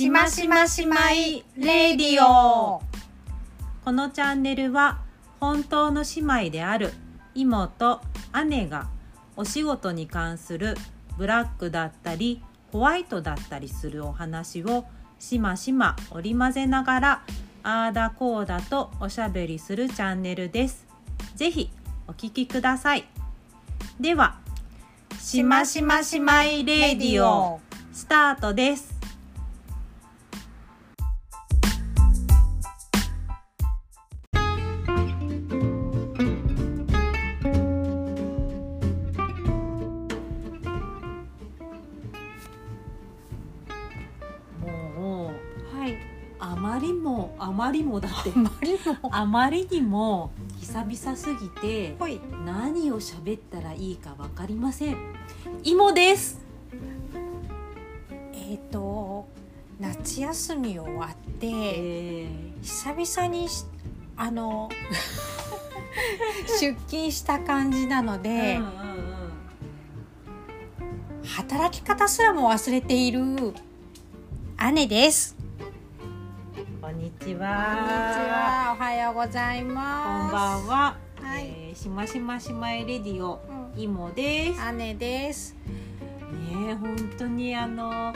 しましましまいレディオこのチャンネルは本当の姉妹である妹姉がお仕事に関するブラックだったりホワイトだったりするお話をしましま織り交ぜながらあーだこーだとおしゃべりするチャンネルです。ぜひお聞きください。では、しましましまいレディオスタートです。まりもだってあまりにも久々すぎて何を喋ったらいいかわかりません。芋です。えっ、と夏休み終わって、え久々にしあの 出勤した感じなのーで、うんうん。働き方すらも忘れている姉ですうんこんにちこんにちは。はおはようございこんますばんは。はいえーしましましまいレディオうん芋です。姉ですねえ本当にあの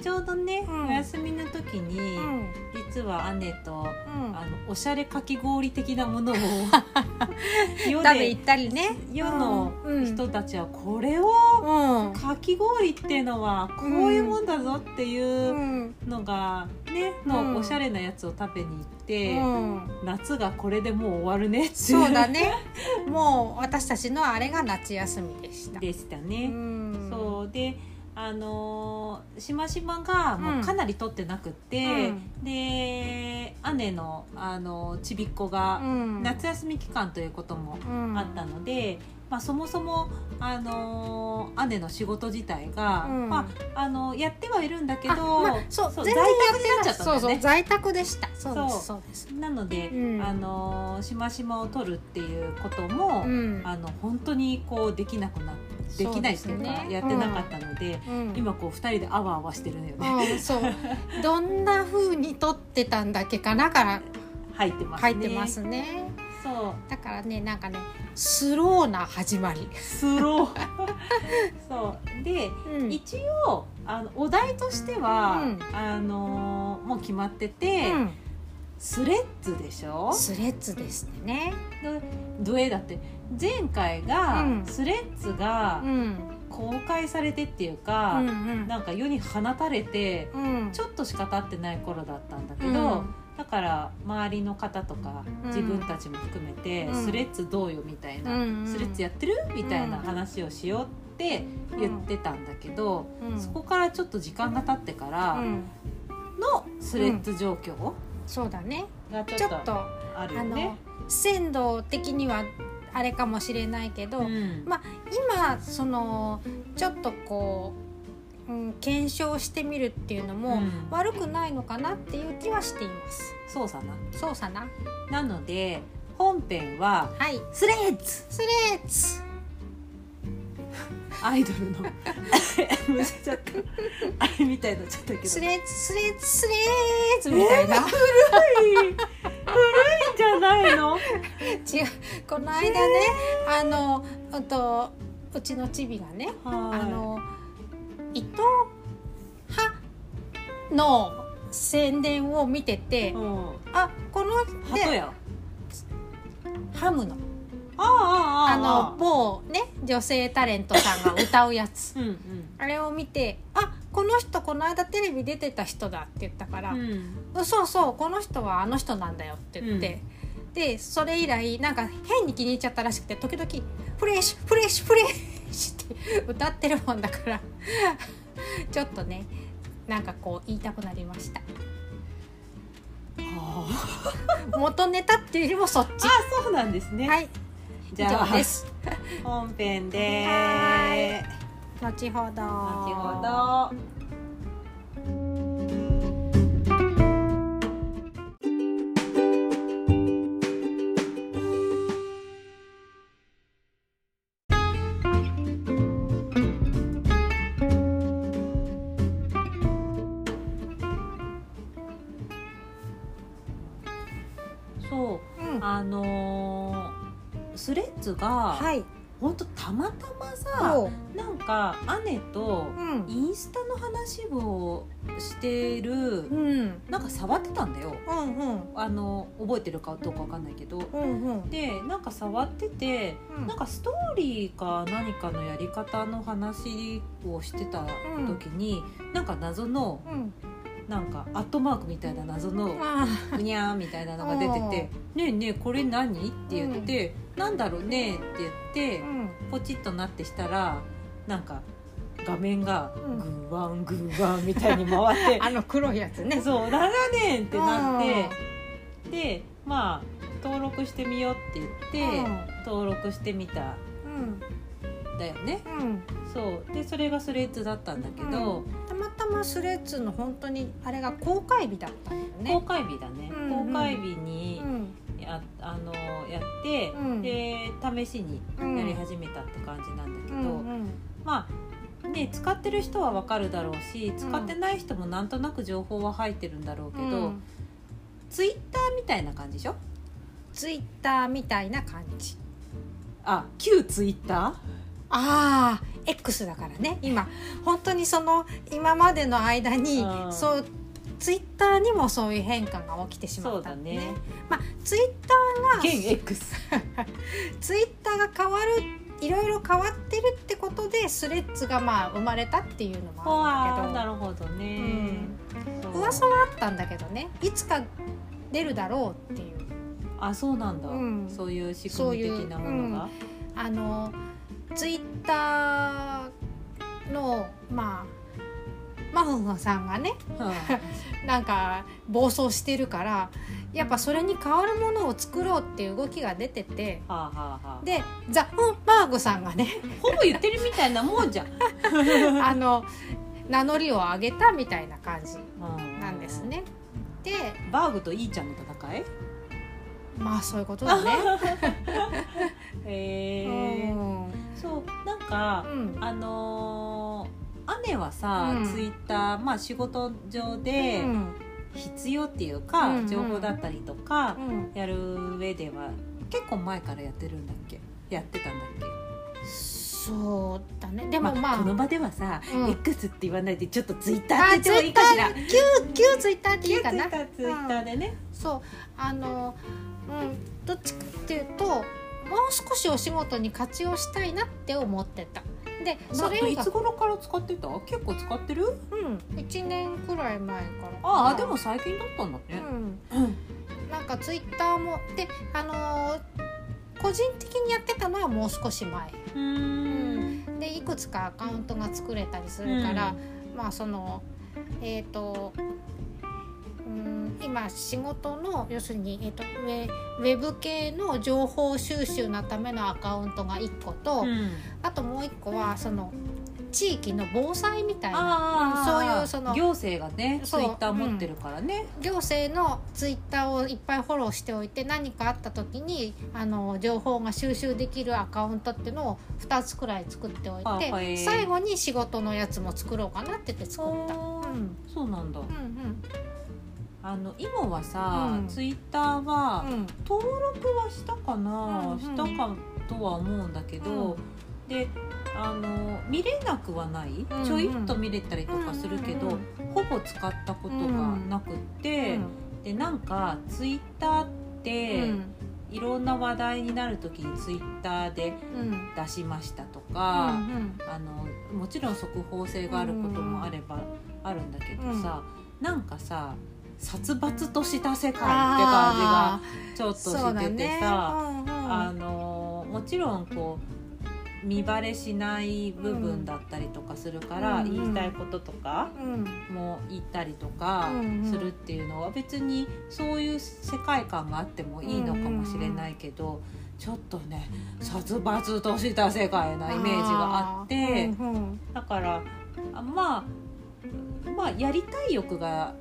ちょうどね、うん。お休みの時に、うん。実は姉とうん。あのおしゃれかき氷的なものを 世食べで行ったりね。世のうん。人たちはこれをうん。かき氷っていうのはこういうもんだぞっていううん。のがねうん。のおしゃれなやつを食べに行って、うん。夏がこれでもう終わるねってそうだね。もう私たちのあれが夏休みでした。でしたうね。ん。そう。であのーしましまがもうかなり取ってなくって、で姉の、あのちびっ子がうん。夏休み期間ということもうんあったので、まあ、そもそも、あのー姉の仕事自体が、うん。まあ、あのやってはいるんだけど、あまあそう在宅になっちゃったんだよね。そうそう在宅でした。そうでそう。す。なので、うん。あのーしましまを取るっていうことも、うん。あの本当にこうできなくなできないっていうかやってなかったので、うん。今こう二人であわあわしてるのよね、うんそう。どんな風に撮ってたんだっけかなから 入ってますね。書いてますねそう。だからねなんかねスローな始まり、スロー。そう。で、うん。一応あのお題としては、うん。あのーもう決まってて、うん。スレッズでしょ？スレッズですね。どえだって前回が、うん。スレッズがうん。公開されてっていううか、んうん。なんか世に放たれてうん。ちょっとしか経ってない頃だったんだけど、うんだから周りの方とかうん。自分たちも含めて、うん。スレッズどうよみたいな、うんスレッズやってるみたいな話をしようって言ってたんだけど、うん。そこからちょっと時間が経ってからうん。のスレッズ状況そうだね。がちょっとあるよね。鮮度的にはあれかもしれないけど、うん。まあ今そのちょっとこう、うん、検証してみるっていうのも、うん。悪くないのかなっていう気はしています。そうさな。そうさな。なので本編ははい。スレッズ。スレッズ。アイドルの。むせちゃった。あれみたいになっちゃったけど。スレッズスレッズスレッズみたいな、古い。古いんじゃないの？違う。この間ねあのうんとうちのチビがねあはい。の伊藤派の宣伝を見てて、うん。あこのハムの。ああああの某ね女性タレントさんが歌うやつ。うんあれを見て「あこの人この間テレビ出てた人だ」って言ったからうん「うんそうそうこの人はあの人なんだよ」って言って、でそれ以来なんか変に気に入っちゃったらしくて時々「フレッシュフレッシュフレッシュ」って歌ってるもんだから。ちょっとねなんかこう言いたくなりました。あ元ネタっていうよりもそっち。あそうなんですね、はい。以じゃあ上です。本編では後ほど。後ほどはいほんとたまたまさなんか姉とうん。インスタの話をしてるうん。なんか触ってたんだよ。うんうん。あの覚えてるかどうかわかんないけど。うんうん。でなんか触っててうん。なんかストーリーか何かのやり方の話をしてた時に、なんか謎のうんなんかアットマークみたいな謎のあぐにゃーみたいなのが出てて「ねえねえこれ何?」って言って「なんだろうね」って言ってポチッとなってしたらなんか画面がうん。グワングワンみたいに回って あの黒いやつね。そう「なんだねん!」ってなってでまあ登録してみようって言って登録してみた。うん。んだよね。うん。そう。でそれがスレッズだったんだけど、たまたまスレッズの本当にあれが公開日だったんだよ公ね。開日だね、うん。うん公開日にうん。やあのやって、うん。で試しにうんやり始めたって感じなんだけど、うんうん。まあね使ってる人はわかるだろうし使ってない人もなんとなく情報は入ってるんだろうけど、うん。ツイッターみたいな感じでしょ？ツイッターみたいな感じ。あ旧ツイッター？ああ X だからね。今本当にその今までの間にうん。そうツイッターにもそういう変化が起きてしまったんでそうだね。まあツイッターが ツイッターが変わるいろいろ変わってるってことでスレッズがまあ生まれたっていうのもあるんだけど。なるほどね、そう。噂はあったんだけどね。いつか出るだろうっていう。あそうなんだ、うん。そういう仕組み的なものが。あのツイッターのまあマフンさんがねうん。なんか暴走してるからやっぱそれに代わるものを作ろうっていう動きが出ててはあはあはあ。でザ・フンバーグさんがねほぼ言ってるみたいなもんじゃん。あの名乗りを上げたみたいな感じなんですね。でバーグとイーちゃんの戦い？まあそういうことだね。へうえんそうなんか、うん。あのー姉はさ、うん。ツイッターまあ仕事上でうん。必要っていうか、うんうん。情報だったりとかうん。やる上では結構前からやってるんだっけ？やってたんだっけ？そうだね。でもまあ、この場ではさ、うん。X って言わないでちょっとツイッターって言ってもいいかしらー旧旧ツイッターっていいかな。ツイッターツイッターでね、そう。あのうん。どっちかっていうともう少しお仕事に活用したいなって思ってた。でそれ以外いつ頃から使ってた？結構使ってる？うん。1年くらい前から。ああでも最近だったんだね、うん。うん。なんかツイッターもであのー個人的にやってたのはもう少し前。うん。でいくつかアカウントが作れたりするから、まあそのえっ、とうん今仕事の要するに、えー、とウェウェブ系の情報収集のためのアカウントが1個と、うん。あともう1個はその地域の防災みたいなそういうその行政がねツイッター持ってるからね、行政のツイッターをいっぱいフォローしておいて何かあった時にあの情報が収集できるアカウントっていうのを2つくらい作っておいあて、はい最後に仕事のやつも作ろうかなって言って作った。うん。そうなんだ、うんあの今はさ、うん。ツイッターはうん。うん登録はしたかな、うんうんしたかとは思うんだけど、であの見れなくはない、うんうん。ちょいっと見れたりとかするけど、うんうんほぼ使ったことがなくって、でなんかツイッターって、うん。いろんな話題になる時にツイッターでうん。出しましたとうか、ん。あのもちろん速報性があることもあればあるんだけどさ、なんかさ殺伐とした世界って感じがちょっとしててさ、あのもちろんこう見バレしない部分だったりとかするから、うん言いたいこととかうん。も言ったりとかするっていうのは別にそういう世界観があってもいいのかもしれないけど、ちょっとね殺伐とした世界なイメージがあって。うんうん。だからあまあまあやりたい欲が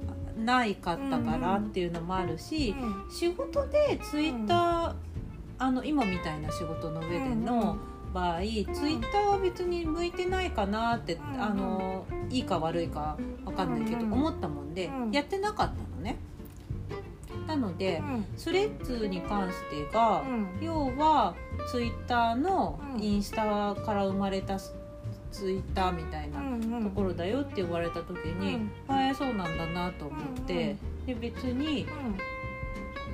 ないかったからっていうのもあるし、仕事でツイッター、あの今みたいな仕事の上での場合、ツイッターは別に向いてないかなって、うんあのいいか悪いかわかんないけど、うん思ったもんで、うん。やってなかったのね。なのでうん。スレッズに関してが、うん。要はツイッターのうん。インスタから生まれたツイッターみたいなうんところだよって言われた時に、うん。ああそうなんだなと思って、で別に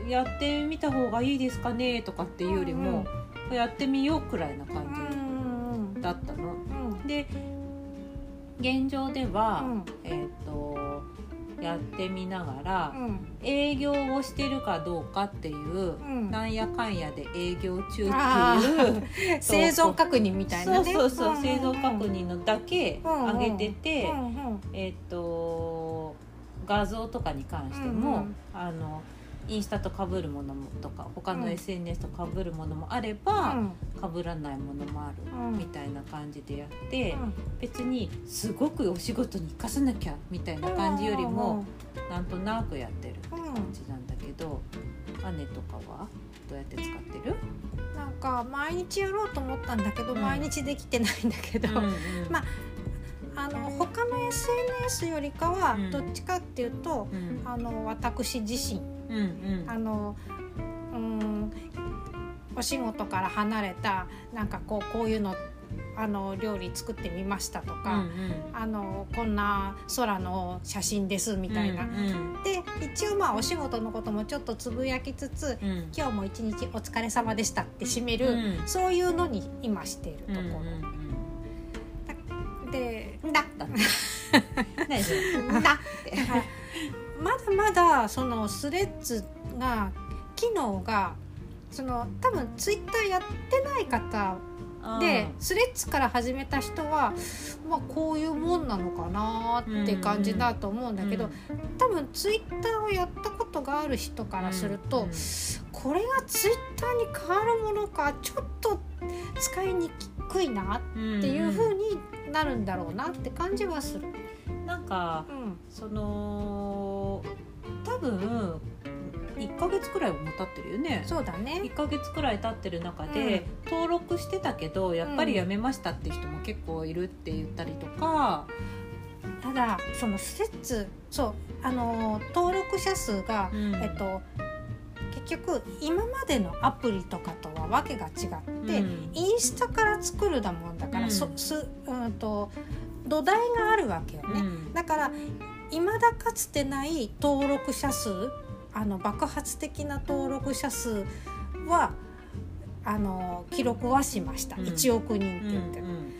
うん。やってみた方がいいですかねとかっていうよりも、やってみようくらいな感うんじだったの。うんで現状では、うん。えっ、とやってみながら、うん。営業をしてるかどうかっていう、うん。なんやかんやで営業中っていうあ生存確認みたいなね。そうそうそう、生存確認のだけ上げてて、うんうん。えっ、と画像とかに関しても、うんうん。あのインスタと被るものもとか他のうん。SNS と被るものもあれうば、ん。被らないものもある、うんみたいな感じでやって、うん。別にすごくお仕事に生かさなきゃみたいな感じよりも、なんとなくやってるってうん感じなんだけど、姉とかはどうやって使ってる、なんか毎日やろうと思ったんだけど、うん。毎日できてないんだけど、まあの他の SNS よりかはうん。どっちかっていうと、うん。あの私自身うんうん。あのうんお仕事から離れたなんかこうこういうのあの料理作ってみましたとか、うんうん。あのこんな空の写真ですみたいな。うんうん。で一応まあお仕事のこともちょっとつぶやきつつうん。今日も一日お疲れ様でしたって締める、うんそういうのに今しているとうんうんころ、でうん。だっ だからまだそのスレッズが機能がその多分ツイッターやってない方でスレッズから始めた人は、まあ、こういうもんなのかなって感じだと思うんだけど、多分ツイッターをやったことがある人からすると、これがツイッターに変わるものかちょっと使いにくいなっていう風になるんだろうなって感じはする。なんかうん。その多分1ヶ月くらいはもう経ってるよね。そうだね。1ヶ月くらい経ってる中で、登録してたけどやっぱりやめましたって人も結構いるって言ったりとか、ただそのスレッズそうあのー登録者数が、うん。えっと結局今までのアプリとかとはわけが違って、うん。インスタから作るだもんだから、うん。そすうんと土台があるわけよね。うん。だから未だかつてない登録者数あの爆発的な登録者数はあの記録はしました、うん。1億人って言って、うん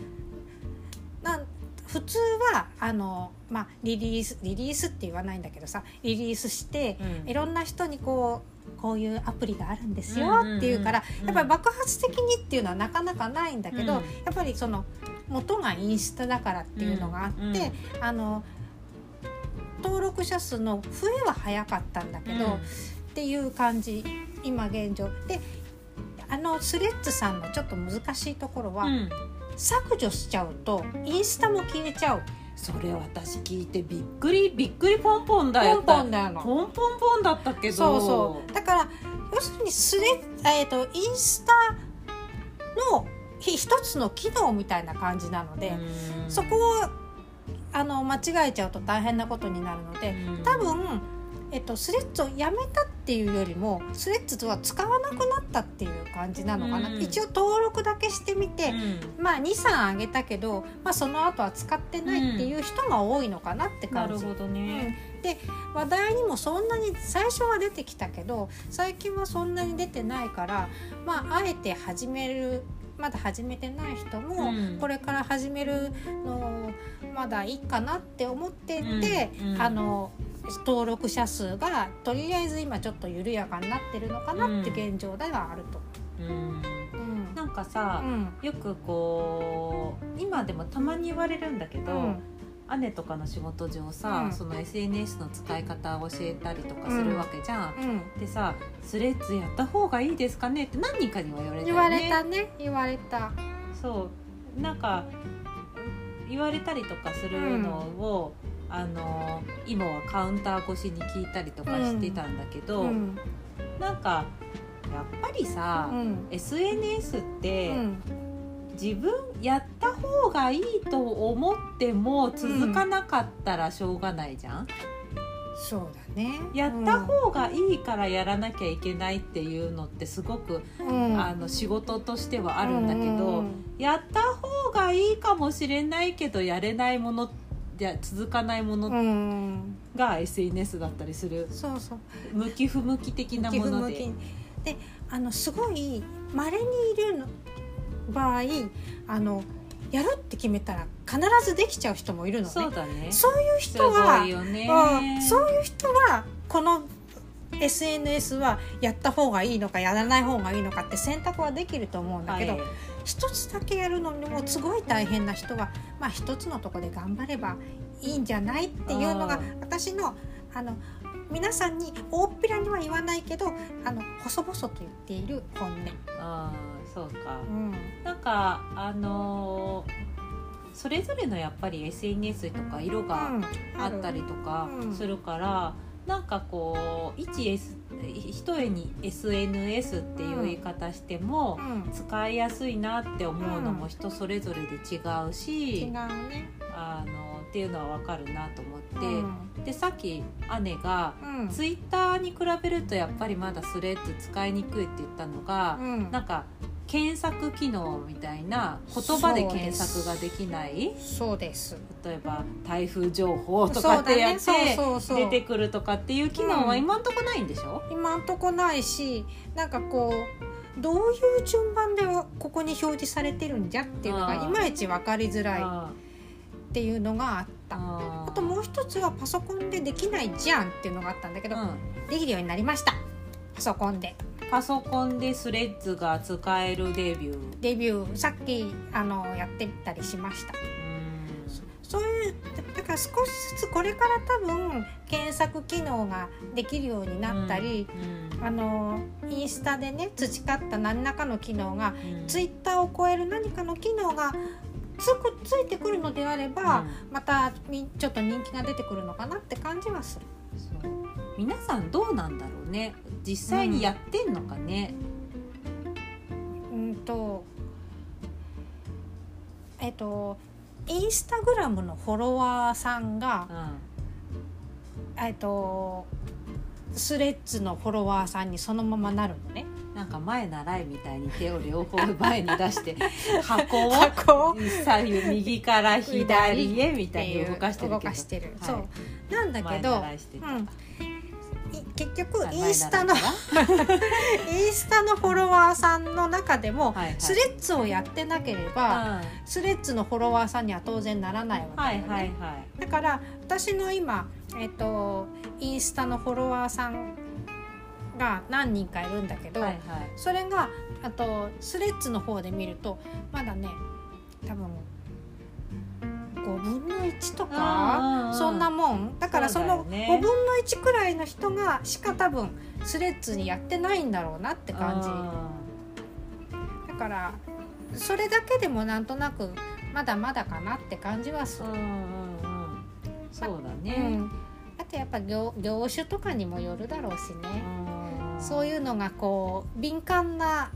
なん普通はあの、まあ、リリースリリースって言わないんだけどさリリースして、うん。いろんな人にこうこういうアプリがあるんですよっていうから、うん。やっぱり爆発的にっていうのはなかなかないんだけど、うん。やっぱりその元がインスタだからっていうのがあって、あの登録者数の増えは早かったんだけど、うん。っていう感じ今現状。であのスレッズさんのちょっと難しいところは、うん。削除しちゃうとインスタも消えちゃう。それ私聞いてびっくりびっくりポンポンだよポンポンだよの。ポンポンポンだったけど。そうそう。だから要するにスレえー、とインスタのひ一つの機能みたいな感じなので、うん。そこをあの間違えちゃうと大変なことになるのでうん。多分、えっと、スレッズをやめたっていうよりもスレッズは使わなくなったっていう感じなのかな、うん。一応登録だけしてみて、うん。まあ23上げたけど、まあ、その後は使ってないっていう人が多いのかなって感じ。なるほどね、で話題にもそんなに最初は出てきたけど最近はそんなに出てないからまああえて始めるまだ始めてない人も、うん。これから始めるのまだいいかなって思ってて、あの登録者数がとりあえず今ちょっと緩やかになってるのかなって現状ではあると。なんかさ、うん。よくこう今でもたまに言われるんだけど、うん姉とかの仕事上さ、うんその SNS の使い方を教えたりとかするわけじゃん。うんでさ「スレッズやった方がいいですかね?」って何人かには言われた言よね。われたね言われた。そうなんか言われたりとかするのを、あの今はカウンター越しに聞いたりとかしてたんだけど、うんなんかやっぱりさ、うん SNS って、うん自分やった方がいいと思っても続かなかったらしょうがないじゃん、そうだね。やった方がいいからやらなきゃいけないっていうのってすごく、うん。あの仕事としてはあるんだけど、うん。やった方がいいかもしれないけどやれないものじゃ続かないもうのん。が SNS だったりする。そうそう。向き不向き的なもので。であのすごいまれにいるの場合あのやるって決めたら必ずできちゃう人もいるのね。そうだね。そういうす人はそういう人はこの SNS はやった方がいいのかやらない方がいいのかって選択はできると思うんだけど、はい。一つだけやるのにもすごい大変な人は、まあ、一つのとこで頑張ればいいんじゃないっていうのが私のあの皆さんに大っぴらには言わないけどあの細々と言っている本音。そうか。うん。なんかあのーそれぞれのやっぱり SNS とか色があったりとかうん。するから、なんかこう一 S 一重に SNS っていう言い方しても、うん。使いやすいなって思うのも人それぞれで違うし、違うね。あのっていうのは分かるなと思って、うん。でさっき姉がうん。ツイッターに比べるとやっぱりまだスレッズ使いにくいって言ったのが、うん。なんか検索機能みたいな言葉で検索ができない？そうです。例えば台風情報とかってやってそうだねそうそうそう。出てくるとかっていう機能はうん今んとこないんでしょ、今んとこないしなんかこうどういう順番でここに表示されてるんじゃっていうのがいまいち分かりづらいっあていうのがあった。ああともう一つはパソコンでできないじゃんっていうのがあったんだけど、うん。できるようになりました。パソコンでパソコンでスレッズが使えるデビュー。デビューさっきあのやってみたりしました。そういうだから少しずつこれから多分検索機能ができるようになったり、うんあのインスタでね培った何らかの機能がうん。ツイッターを超える何かの機能がつくついてくるのであれば、うん。またみちょっと人気が出てくるのかなって感じはする。皆さんどうなんだろうね？実際にやってんのかね、うんとえっとインスタグラムのフォロワーさんがう、ん。えっとスレッズのフォロワーさんにそのままなるのね。なんか前習いみたいに手を両方前に出して 箱を？箱右右から左へみたいに動かしてるけど。動かしてる、はい。そう。なんだけ前ど、うん、い結局あインスタの インスタのフォロワーさんの中でも、はいはい。スレッズをやってなければ、なスレッズのフォロワーさんには当然ならないわけだよね、はいはいはい。だから私の今、えっと、インスタのフォロワーさんが何人かいるんだけど、はいはい。それがあとスレッズの方で見るとまだね多分5分の1とかうんそんなもん。だからそのそうだよね。5分の1くらいの人がしか多分スレッズにやってないんだろうなって感じ。だからそれだけでもなんとなくまだまだかなって感じはする。うんうんうん。うんそうだうね、ん、あとやっぱ業業種とかにもよるだろうしね、そういうのがこう敏感な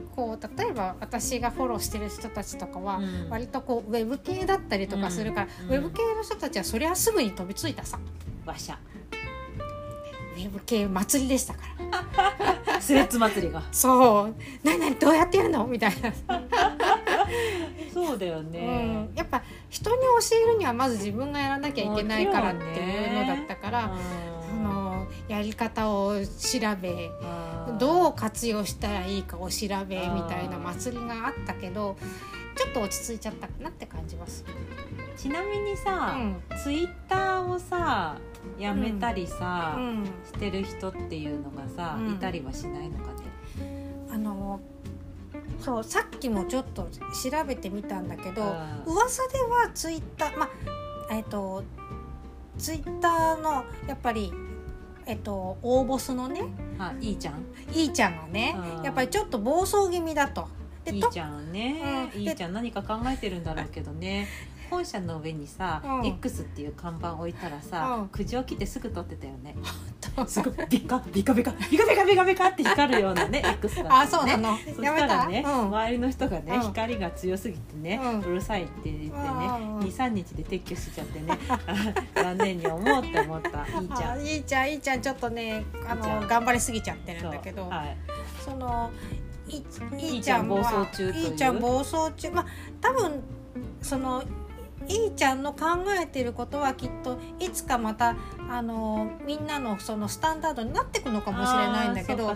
こう例えば私がフォローしてる人たちとかは、うん。割とこうウェブ系だったりとかするから、うんウェブ系の人たちはそりゃすぐに飛びついたさ。わしゃ。ウェブ系祭りでしたから。スレッズ祭りが。そう。何何どうやってやるのみたいな、そうだよね。うん、やっぱ人に教えるにはまず自分がやらなきゃいけないからっていうのだったから、やり方を調べどう活用したらいいかを調べみたいな祭りがあったけどちょっと落ち着いちゃったかなって感じはす。る。ちなみにさ、うん。ツイッターをさやめたりさ、うん。してる人っていうのがさ、うん。いたりはしないのかね？あのそうさっきもちょっと調べてみたんだけどうん噂ではツイッターまあえっ、とツイッターのやっぱりえっ、と大ボスのねあい。いちゃん。いいちゃんがねうん。やっぱりちょっと暴走気味だと。でといいちゃんね、うん。いいちゃん何か考えてるんだろうけどね本社の上にさ、うん。X っていう看板置いたらさ、うん。くじを切ってすぐ取ってたよね。すごい。ビカビカビカビカビカビカビカって光るようなね X だったあそうなの。そしたたらね、うん。周りの人がね、うん。光が強すぎてね、うるさいって言ってね、うん23日で撤去しちゃってねあ残念に思うって思った。いいちゃん。あいいちゃんいいちゃん。ちょっとねあの頑張りすぎちゃってるんだけど。そうはい、そのいいちゃんは暴走中いいちゃん暴走中。まあ多分そのいいちゃんの考えてることはきっといつかまたあのみんなのそのスタンダードになっていくのかもしれないんだけど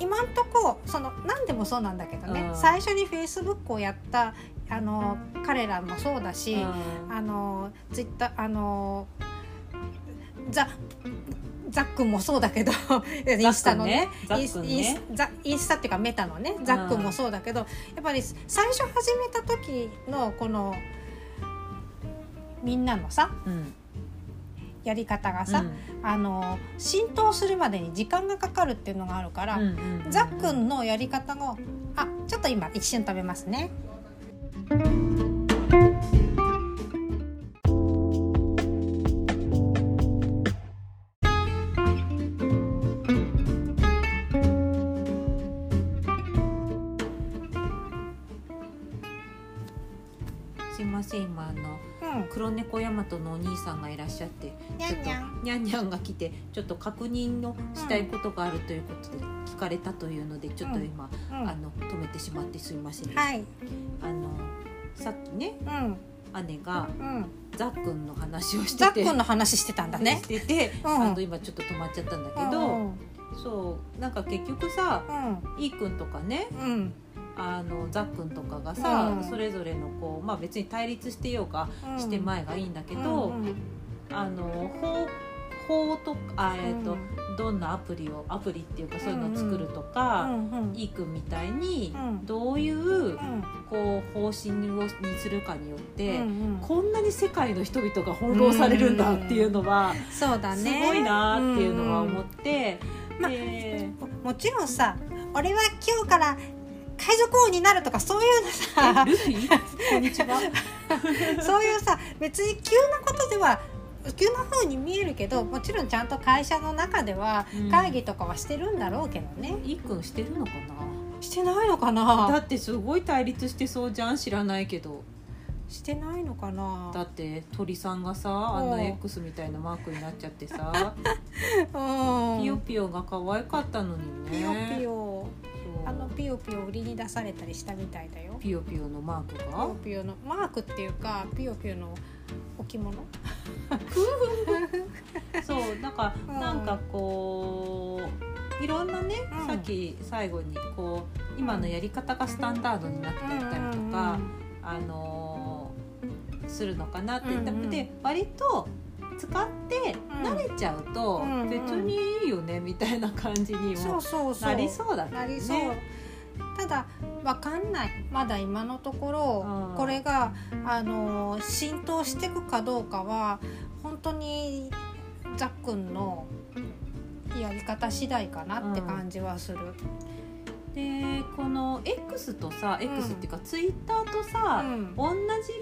今んとこその何でもそうなんだけどね、うん。最初にフェイスブックをやったあの彼らもそうだし、うん。あのツイッターあのザザックンもそうだけどインスタのねね。インスザインスタっていうかメタのねザックンもそうだけど、やっぱり最初始めた時のこのみんなのさうんやり方がさ、あの浸透するまでに時間がかかるっていうのがあるから、うんうんのやり方があちょっと今一瞬食べますね。すいません今あのうん、黒猫ヤマトのお兄さんがいらっしゃってにゃちょっとんにゃん。にゃんにゃんが来てちょっと確認をしたいことがあるということで聞かれたというのでちょっと今、うん。あの止めてしまってすいません。はい。あのさっきねうん。姉がうん。ザックンの話をしててザックンの話してたんだね。し。てて、うん。あの今ちょっと止まっちゃったんだけど、うん。そうなんか結局さうん。いいくんとかねうんあのザックンとかがさ、うん。それぞれのこうまあ別に対立してようがうん。して前がいいんだけど、うんあの法法とかあえっ、と、うん。どんなアプリをアプリっていうかそういうのを作るとか、うんいいくんみたいにうん。どういううん。こう方針をにするかによって、うんこんなに世界の人々が翻弄されるんだっていうのは、そうだね。すごいなっていうのは思って、までもちろんさ、俺は今日から海賊王になるとかそういうのさ そういうさ別に急なことでは急な風に見えるけどもちろんちゃんと会社の中ではうん。会議とかはしてるんだろうけどね、いいくんしてるのかしてないのかな？だなってすごい対立してそうじゃん知らないけど。してないのかな？だって鳥さんがさあうん。の X みたいなマークになっちゃってさ。うん。ピヨピヨが可愛かったのにね。ピヨピヨあのピヨピヨ売りに出されたりしたみたいだよ。ピヨピヨのマークピがヨピヨのマークっていうかピヨピヨの置物？そうなんか、うん。なんかこういろんなね、うん。さっき最後にこう今のやり方がスタンダードになっていったりとか、あのーするのかなって、うんうん。で割と使ってうん。慣れちゃうとうん。うん別にいいよねみたいな感じにもなりそうだけどね。ただわかんない。まだ今のところうん。これがあの浸透していくかどうかは本当にザックンのやり方次第かなって感じはする。でこの X とさ、うん。X っていうかツイッターとさ、うん。同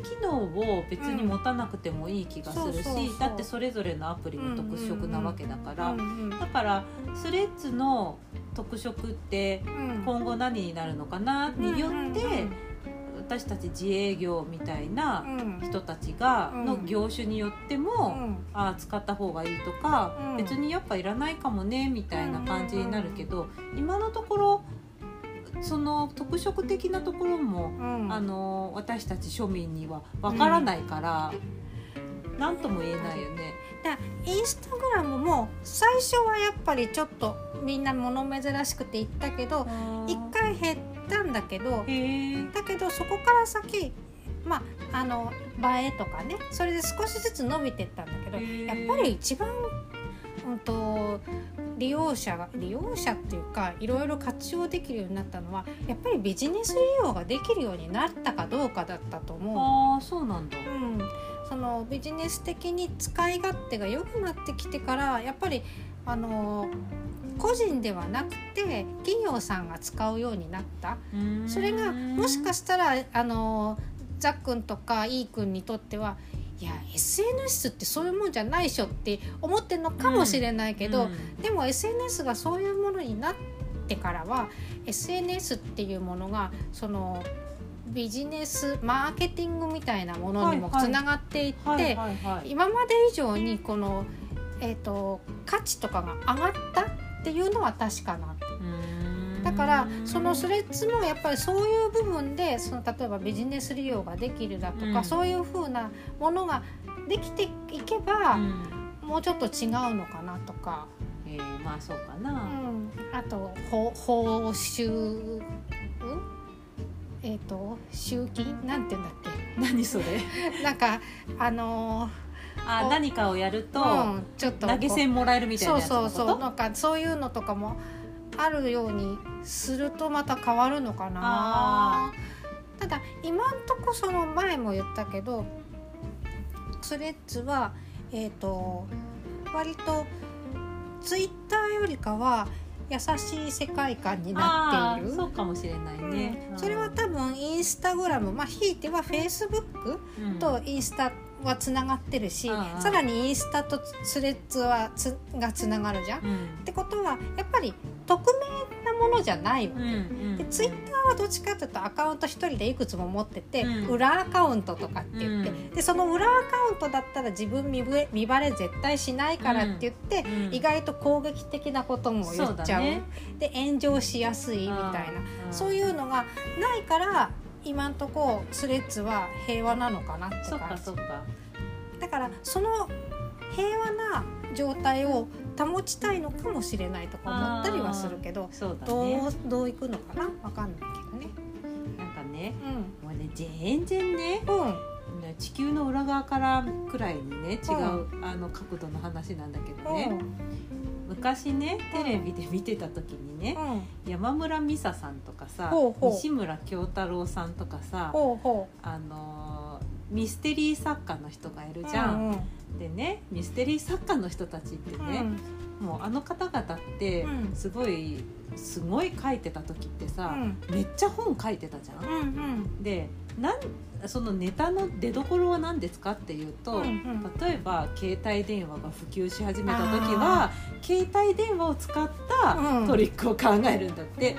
じ機能を別に持たなくてもいい気がするし、だってそれぞれのアプリも特色なわけだから、うんうんだからスレッズの特色ってうん。今後何になるのかなによって、私たち自営業みたいなうん。人たちが、うんの業種によってうも、ん。ああ使った方がいいとか、うん。別にやっぱいらないかもねみたいな感じになるけど、今のところその特色的なところも、うん。あの私たち庶民にはわからないから、なんとも言えないよね。だインスタグラムも最初はやっぱりちょっとみんな物珍しくて言ったけど一回減ったんだけどだけどそこから先まああの映えとかねそれで少しずつ伸びてったんだけどやっぱり一番、うん、と利用者が利用者っていうかいろいろ活用できるようになったのはやっぱりビジネス利用ができるようになったかどうかだったと思う。ああそうなんだ。うん、そのビジネス的に使い勝手が良くなってきてからやっぱりあの個人ではなくて企業さんが使うようになったそれがもしかしたらあのザックンとかイー君にとってはいや SNS ってそういうもんじゃないでしょって思ってるのかもしれないけど、うん。でも SNS がそういうものになってからは SNS っていうものがそのビジネスマーケティングみたいなものにもつながっていって、今まで以上にこの、えー、と価値とかが上がったっていうのは確かなんだからそのスレッズもやっぱりそういう部分でその例えばビジネス利用ができるだとか、うん。そういうふうなものができていけば、うん。もうちょっと違うのかなとか、えーまあそうかうな、ん、あと報報酬？んえっ、と集金？なんて言うんだっ何それ？けなんかあのあお何かをやると、ーうん、ちょっと投げ銭もらえるみたいなそうやつのこと？そうそう。なんかそういうのとかもあるようにするとまた変わるのかな。あただ今んとこその前も言ったけどスレッズはえっ、と割とツイッターよりかは優しい世界観になっている。そうかもしれないね、うん。それは多分インスタグラムまあひいてはフェイスブックうん。とインスタはつながってるし、ああさらにインスタとスレッズはつがつながるじゃん。っうん。てことはやっぱり匿名なものじゃないわうんうん。でツイッターはどっちかというとアカウント一人でいくつも持ってて、うん。裏アカウントとかって言って、うん。でその裏アカウントだったら自分見ぶ見バレ絶対しないからって言って、うん意外と攻撃的なことも言っちゃう。ね。で炎上しやすいみたいな、そういうのがないから今んとこスレッズは平和なのかなってそっか感じそっか。だからその平和な状態を保ちたいのかもしれないとか思ったりはするけどそうだどねうどういくのかな？わかんないけどね。なんかねうもうね全然ねん、うん。ね地球の裏側からくらいにね違う、あの角度の話なんだけどね、昔ねテレビで見てた時にね、うん。山村美沙さんとかさ西村京太郎さんとかさあのーミステリー作家の人がいるうじゃん。うんうん。でねミステリー作家の人たちってね、もうあの方々ってうん。すごいすごい書いてた時ってうさ、ん。めっちゃ本書いてたじゃん。うんうん。でなんそのネタの出どころは何ですかっていうと、うんうん。例えば携帯電話が普及し始めた時は携帯電話を使ったうん。トリックを考えるんだって。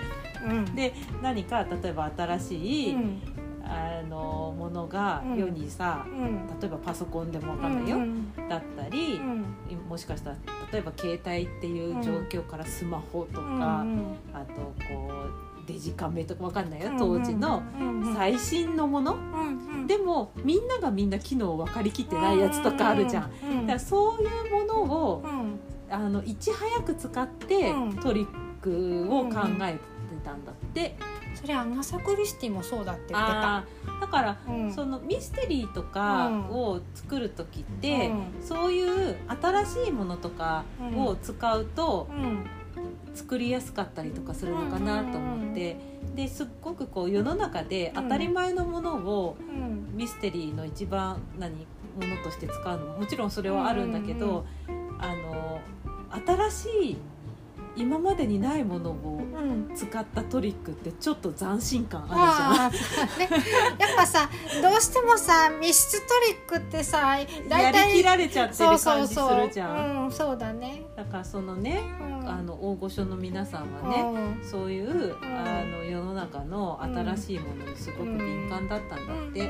うん。で何か例えば新しい、うんあのものがうん。世にさ、うん。例えばパソコンでもわかんないよ、うんだったりう、ん。もしかしたら例えば携帯っていう状況からスマホとか、うんあとこうデジカメとかわかんないよ。うん当時の最新のもの、でもみんながみんな機能分かりきってないやつとかあるじゃん。だからそういうものをうん。あのいち早く使ってうん。トリックを考えてたんだって、それアガサ・クリスティもそうだって言ってた。だから、うん。そのミステリーとかを作る時って、そういう新しいものとかを使うとうん。作りやすかったりとかするのかなと思って、ですっごくこう世の中で当たり前のものをうん。ミステリーの一番何ものとして使うのももちろんそれはあるんだけど、あの新しい今までにないものをうん。使ったトリックってちょっと斬新感ああー。ね、やっぱさどうしてもさ密室トリックってさるじゃん大やりき体られちゃってる感じするじゃん。うん、そうだね、だからそのねうん、あの大御所の皆さんはね、ねそういう、あの世の中の新しいものにすごく敏感だったんだって、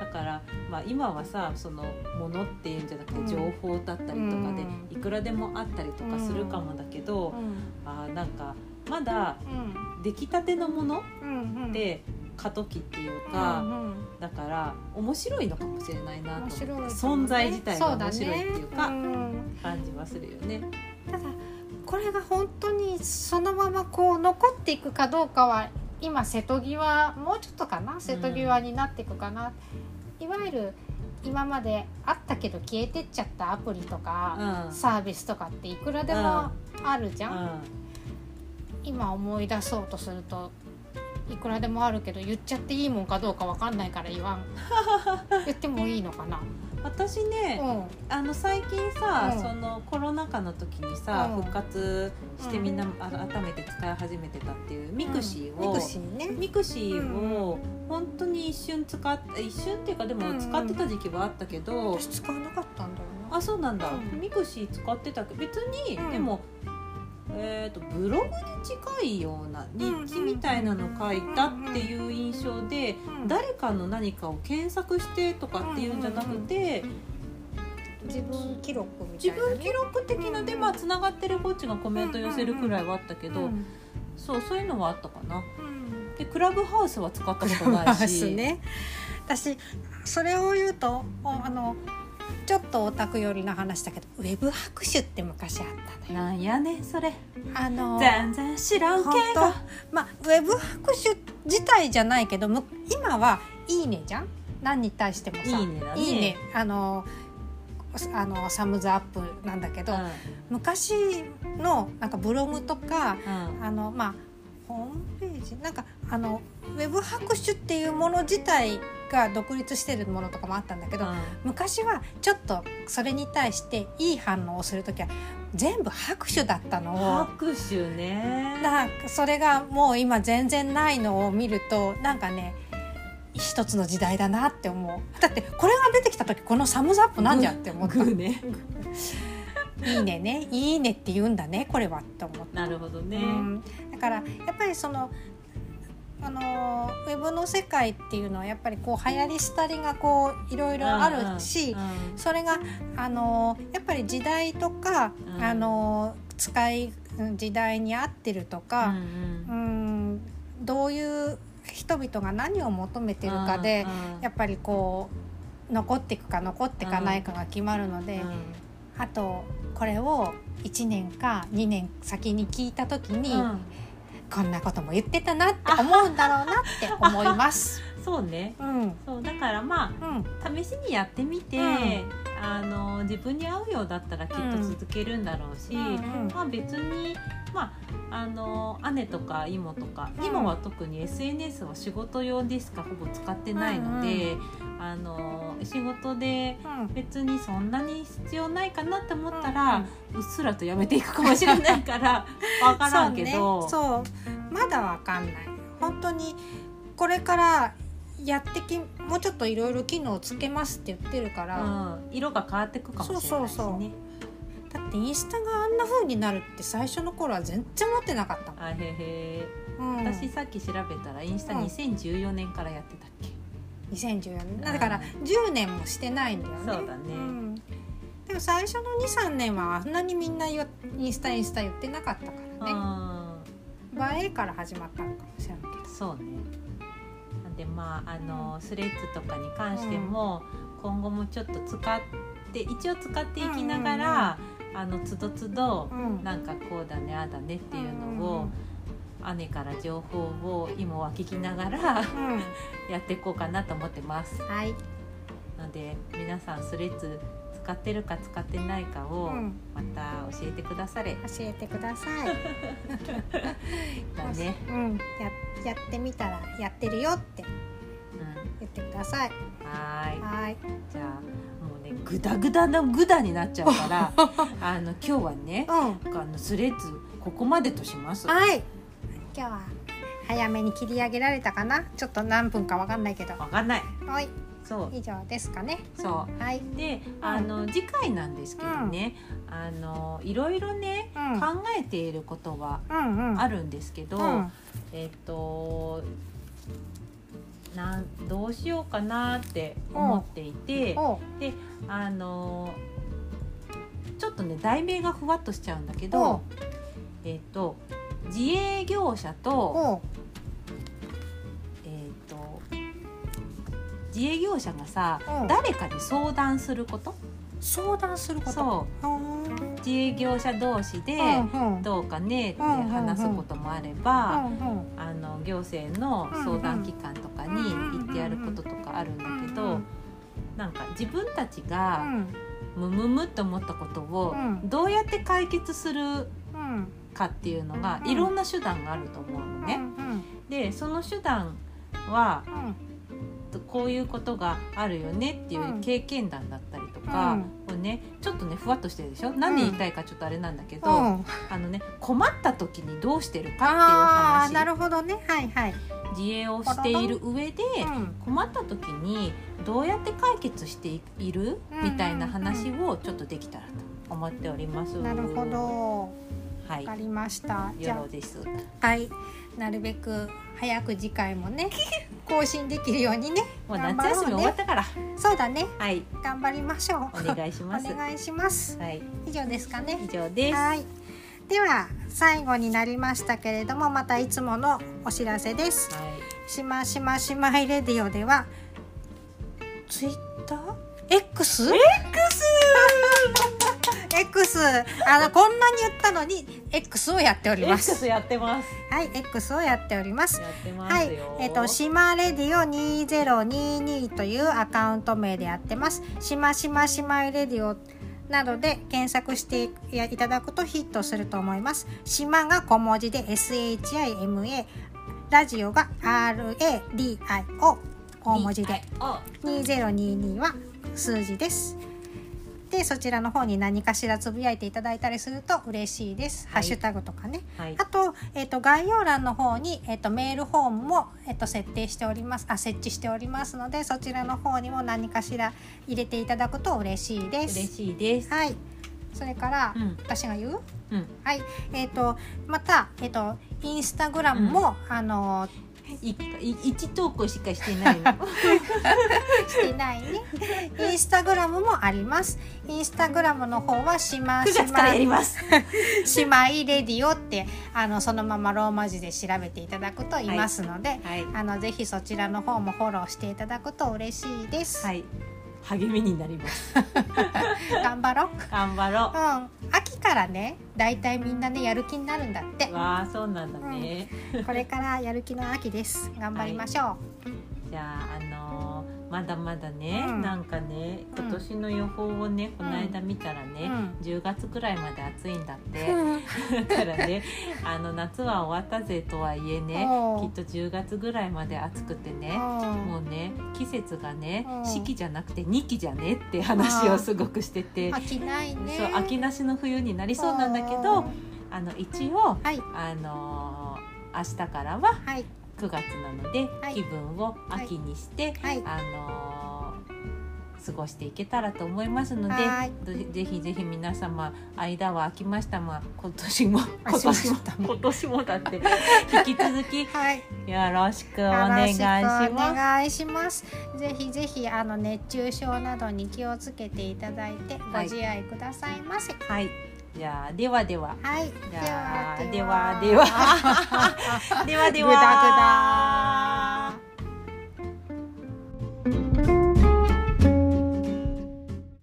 だから、まあ、今はさそのものっていうんじゃなくうん。て情報だったりとかで、うん。いくらでもあったりとかするかもだけど、あーなんかまだ出来たてのもので過渡期っていうか、だから面白いのかもしれないなと思って、存在自体が面白いっていうか感じはするよね。ただこれが本当にそのままこう残っていくかどうかは今瀬戸際もうちょっとかな？瀬戸際になっていくかな、いわゆる今まであったけど消えてっちゃったアプリとか、うん。サービスとかっていくらでもあるじゃん、今思い出そうとするといくらでもあるけど言っちゃっていいもんかどうかわかんないから言わん。言ってもいいのかな？私ね、うん。あの最近さ、うん。そのコロナ禍の時にさ、うん。復活してみんな改めて使い始めてたっていう mixi を、 mixi ね。 mixi を本当に一瞬使って一瞬っていうかでも使ってた時期はあったけど、私使わなかったんだよな。あそうなんだ、うん。 mixi 使ってたけど別に、うん。でもえー、とブログに近いような日記みたいなの書いたっていう印象で、うん誰かの何かを検索してとかっていうんじゃなくて、自分記録みたいな、ね、自分記録的なでまあつながってるこっちがコメント寄せるくらいはあったけど、うんそうそういうのはあったかな。うん。でクラブハウスは使ったことないし。ね。私それを言うとおあのちょっとオタク寄りの話だけどウェブ拍手って昔あったのよ。なんやねんそれ。あの全然知らんけど。まあウェブ拍手自体じゃないけどむ今はいいねじゃん？何に対してもさ。いいねだね。いいね。あのあのサムズアップなんだけど、昔のなんかブログとかうん。あのまあホームページ？なんかあのウェブ拍手っていうもの自体が独立してるものとかもあったんだけど、うん。昔はちょっとそれに対していい反応をする時は全部拍手だったのを。拍手ね。なんかそれがもう今全然ないのを見るとなんかね一つの時代だなって思う。だってこれが出てきた時このサムズアップなんじゃって思った。ね。いいねね。いいねって言うんだねこれはって思った。なるほどね、うん、だからやっぱりそのあのウェブの世界っていうのはやっぱりこう流行り廃りがこういろいろあるし、うんそれがあのやっぱり時代とか、うんあの使い時代に合ってるとか、うん、どういう人々が何を求めてるかで、やっぱりこう残っていくか残っていかないかが決まるので、あとこれを1年か2年先に聞いた時に、こんなことも言ってたなって思うんだろうなって思います。そうね。うん、そうだからまうん、あ試しにやってみて、うん。あの自分に合うようだったらきっと続けるんだろうし、うんうん。まあ、別に、まあ、あの姉とか妹とか、うん。今は特に SNS は仕事用でしかほぼ使ってないので、あの仕事でうん、別にそんなに必要ないかなって思ったら、うっすらとやめていくかもしれないから わからんけど。そう,、ね、そう。まだわかんない。本当にこれからやってきもうちょっといろいろ機能つけますって言ってるから、うん、色が変わってくかもしれないしね。そうそうそうだってインスタがあんな風になるって最初の頃は全然思ってなかった。あへへ。うん、私さっき調べたらインスタうん。2014年からやってたっけ、2014年だから10年もしてないんだよね。そうだね。ん。でも最初の23年はあんなにみんなよインスタインスタ言ってなかったからね。映えから始まったのかもしれないけうんそうね。なんでまああのスレッズとかに関しても、今後もちょっと使って一応使っていきながら、あのつどつどなんかこうだねああだねっていうのを、姉から情報を今は聞きながらうん。うんやっていこうかなと思ってます。はい、ので皆さんスレッズ使ってるか使ってないかをうん。また教えてくだされ、教えてください、だね、うん、ややってみたらやってるよってう言ってください。ん、はーい。はい。じゃあグダグダのグダになっちゃうから あの今日はねうん。あのスレッズここまでとします。はい。今日は早めに切り上げられたかな？ちょっと何分かわかんないけど。わかんない。はい。そう。以上ですかね。そはい、う。で、あの次回なんですけどね、あのいろいろね、うん、考えていることはうんうん。あるんですけど、うん。えっと。なんどうしようかなって思っていておうあのちょっとね題名がふわっとしちゃうんだけどえっと自営業者とえっと自営業者がさうん。誰かに相談すること相談すること。そう。うん。自営業者同士でどうかねって話すこともあれば、あの行政の相談機関とかに行ってやることとかあるんだけど、うんなんか自分たちうがん。ムムムって思ったことをうん。どうやって解決するうん。かっていうのがうん。いろんな手段があると思うのね。うんでその手段はうん。こういうことがあるよねっていう経験談だったりとか、うん。これねちょっとねふわっとしてるでしょ？何言いたいかちょっとあれなんだけど、うん。あのね困った時にどうしてるかっていう話。なるほどね。はいはい。自営をしている上でうん。困った時にどうやって解決している？うんみたいな話をちょっとできたらと思っております。なるほどはい。わかりました。じゃ。あ。はい。なるべく早く次回もね 更新できるようにねもう夏休み終わっねたから、そうだね。はい。頑張りましょう。お願いします。お願いします。はい。以上ですかね。以上です。はい。では最後になりましたけれどもまたいつものお知らせです。はい。しましましまいレディオではツイッター？X? X あのこんなに言ったのに X をやっております。X やってます。はい、X をやっております。やってますはいよ。、えっ、と、しまレディオ2022というアカウント名でやってます。しましましまいレディオなどで検索していただくとヒットすると思います。しまが小文字で SHIMA、ラジオが RADIO 大文字であ2022は数字です。でそちらの方に何かしらつぶやいていただいたりすると嬉しいです。はいハッシュタグとかね。はいあと,、えっと概要欄の方に、えっとメールフォームも、えっと設定しておりますあ設置しておりますのでそちらの方にも何かしら入れていただくと嬉しいです。嬉しいです。はいそれから、うん私が言う？うん。はいえっ、とまたえっ、とインスタグラムも、あのいい一投稿しかしてないの。してないねインスタグラムもありますインスタグラムの方はしま9しまやります。しまいレディオってあのそのままローマ字で調べていただくといますので、はいあのぜひそちらの方もフォローしていただくと嬉しいです。はい。励みになります。頑張ろう。頑張ろうん、秋からね、だいたいみんなねやる気になるんだってう。。わあそうなんだね。これからやる気の秋です。頑張りましょじゃああのーまだまだね、うん。なんかねうん今年の予報をね、この間見たらね、うん。10月くらいまで暑いんだって、う。だからね あの夏は終わったぜとはいえねきっと10月ぐらいまで暑くてねもうね季節がねうん。四季じゃなくて二季じゃねって話をすごくしてて、飽きないね。そう秋なしの冬になりそうなんだけどあの一応はい。あのー明日からははい9月なので、はい気分を秋にして、はいあのー過ごしていけたらと思いますのでぜひぜひ皆様間は空きましたが今年も今年も今年もだって 引き続きはい。よろしくおよ願いします。願いします。ぜひぜひあの熱中症などに気をつけていただいてごはい自愛くださいませ。はい、じゃあではでは。はい。じゃあではでは。ではでは。ではぐだぐだ